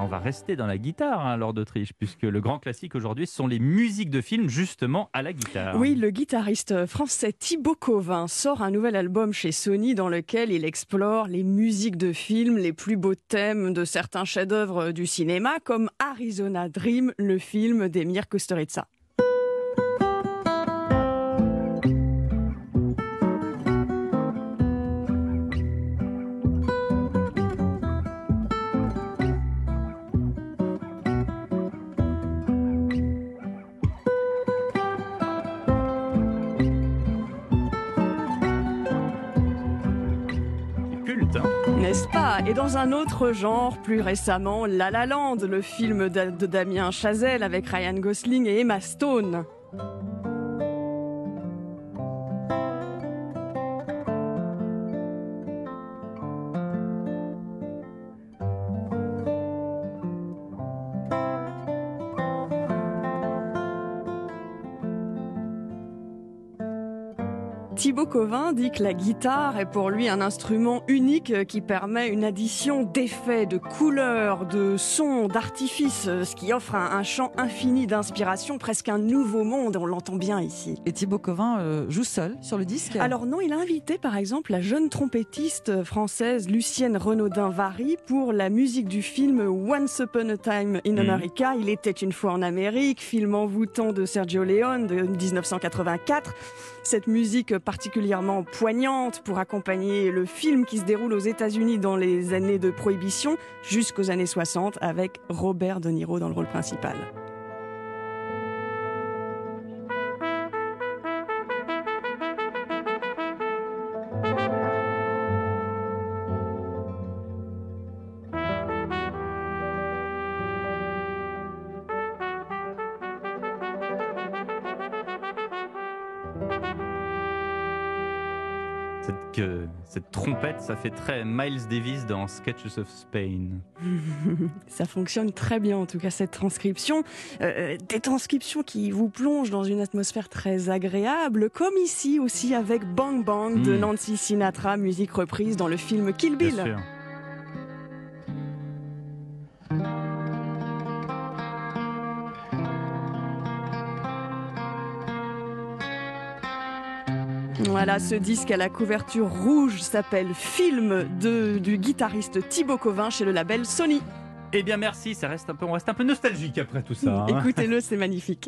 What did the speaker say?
On va rester dans la guitare hein, lors d'Autriche, puisque le grand classique aujourd'hui, ce sont les musiques de films justement à la guitare. Oui, le guitariste français Thibaut Covin sort un nouvel album chez Sony dans lequel il explore les musiques de films, les plus beaux thèmes de certains chefs-d'œuvre du cinéma, comme Arizona Dream, le film d'Emir Kusturica. N'est-ce pas? Et dans un autre genre, plus récemment, La La Land, le film de Damien Chazelle avec Ryan Gosling et Emma Stone. Thibaut Covin dit que la guitare est pour lui un instrument unique qui permet une addition d'effets, de couleurs, de sons, d'artifices, ce qui offre un, chant infini d'inspiration, presque un nouveau monde, on l'entend bien ici. Et Thibaut Covin euh, joue seul sur le disque? Alors non, il a invité par exemple la jeune trompettiste française Lucienne Renaudin-Vary pour la musique du film Once Upon a Time in mhm. America. Il était une fois en Amérique, film envoûtant de Sergio Leone de 1984. Cette musique particulièrement poignante pour accompagner le film qui se déroule aux États-Unis dans les années de prohibition jusqu'aux années 60 avec Robert De Niro dans le rôle principal. Cette, cette trompette, ça fait très Miles Davis dans Sketches of Spain. ça fonctionne très bien, en tout cas, cette transcription. Euh, des transcriptions qui vous plongent dans une atmosphère très agréable, comme ici aussi avec Bang Bang de hmm. Nancy Sinatra, musique reprise dans le film Kill Bill. Voilà, ce disque à la couverture rouge s'appelle Film de, du guitariste Thibaut Covin chez le label Sony. Eh bien merci, ça reste un peu, on reste un peu nostalgique après tout ça. Hein. Écoutez-le, c'est magnifique.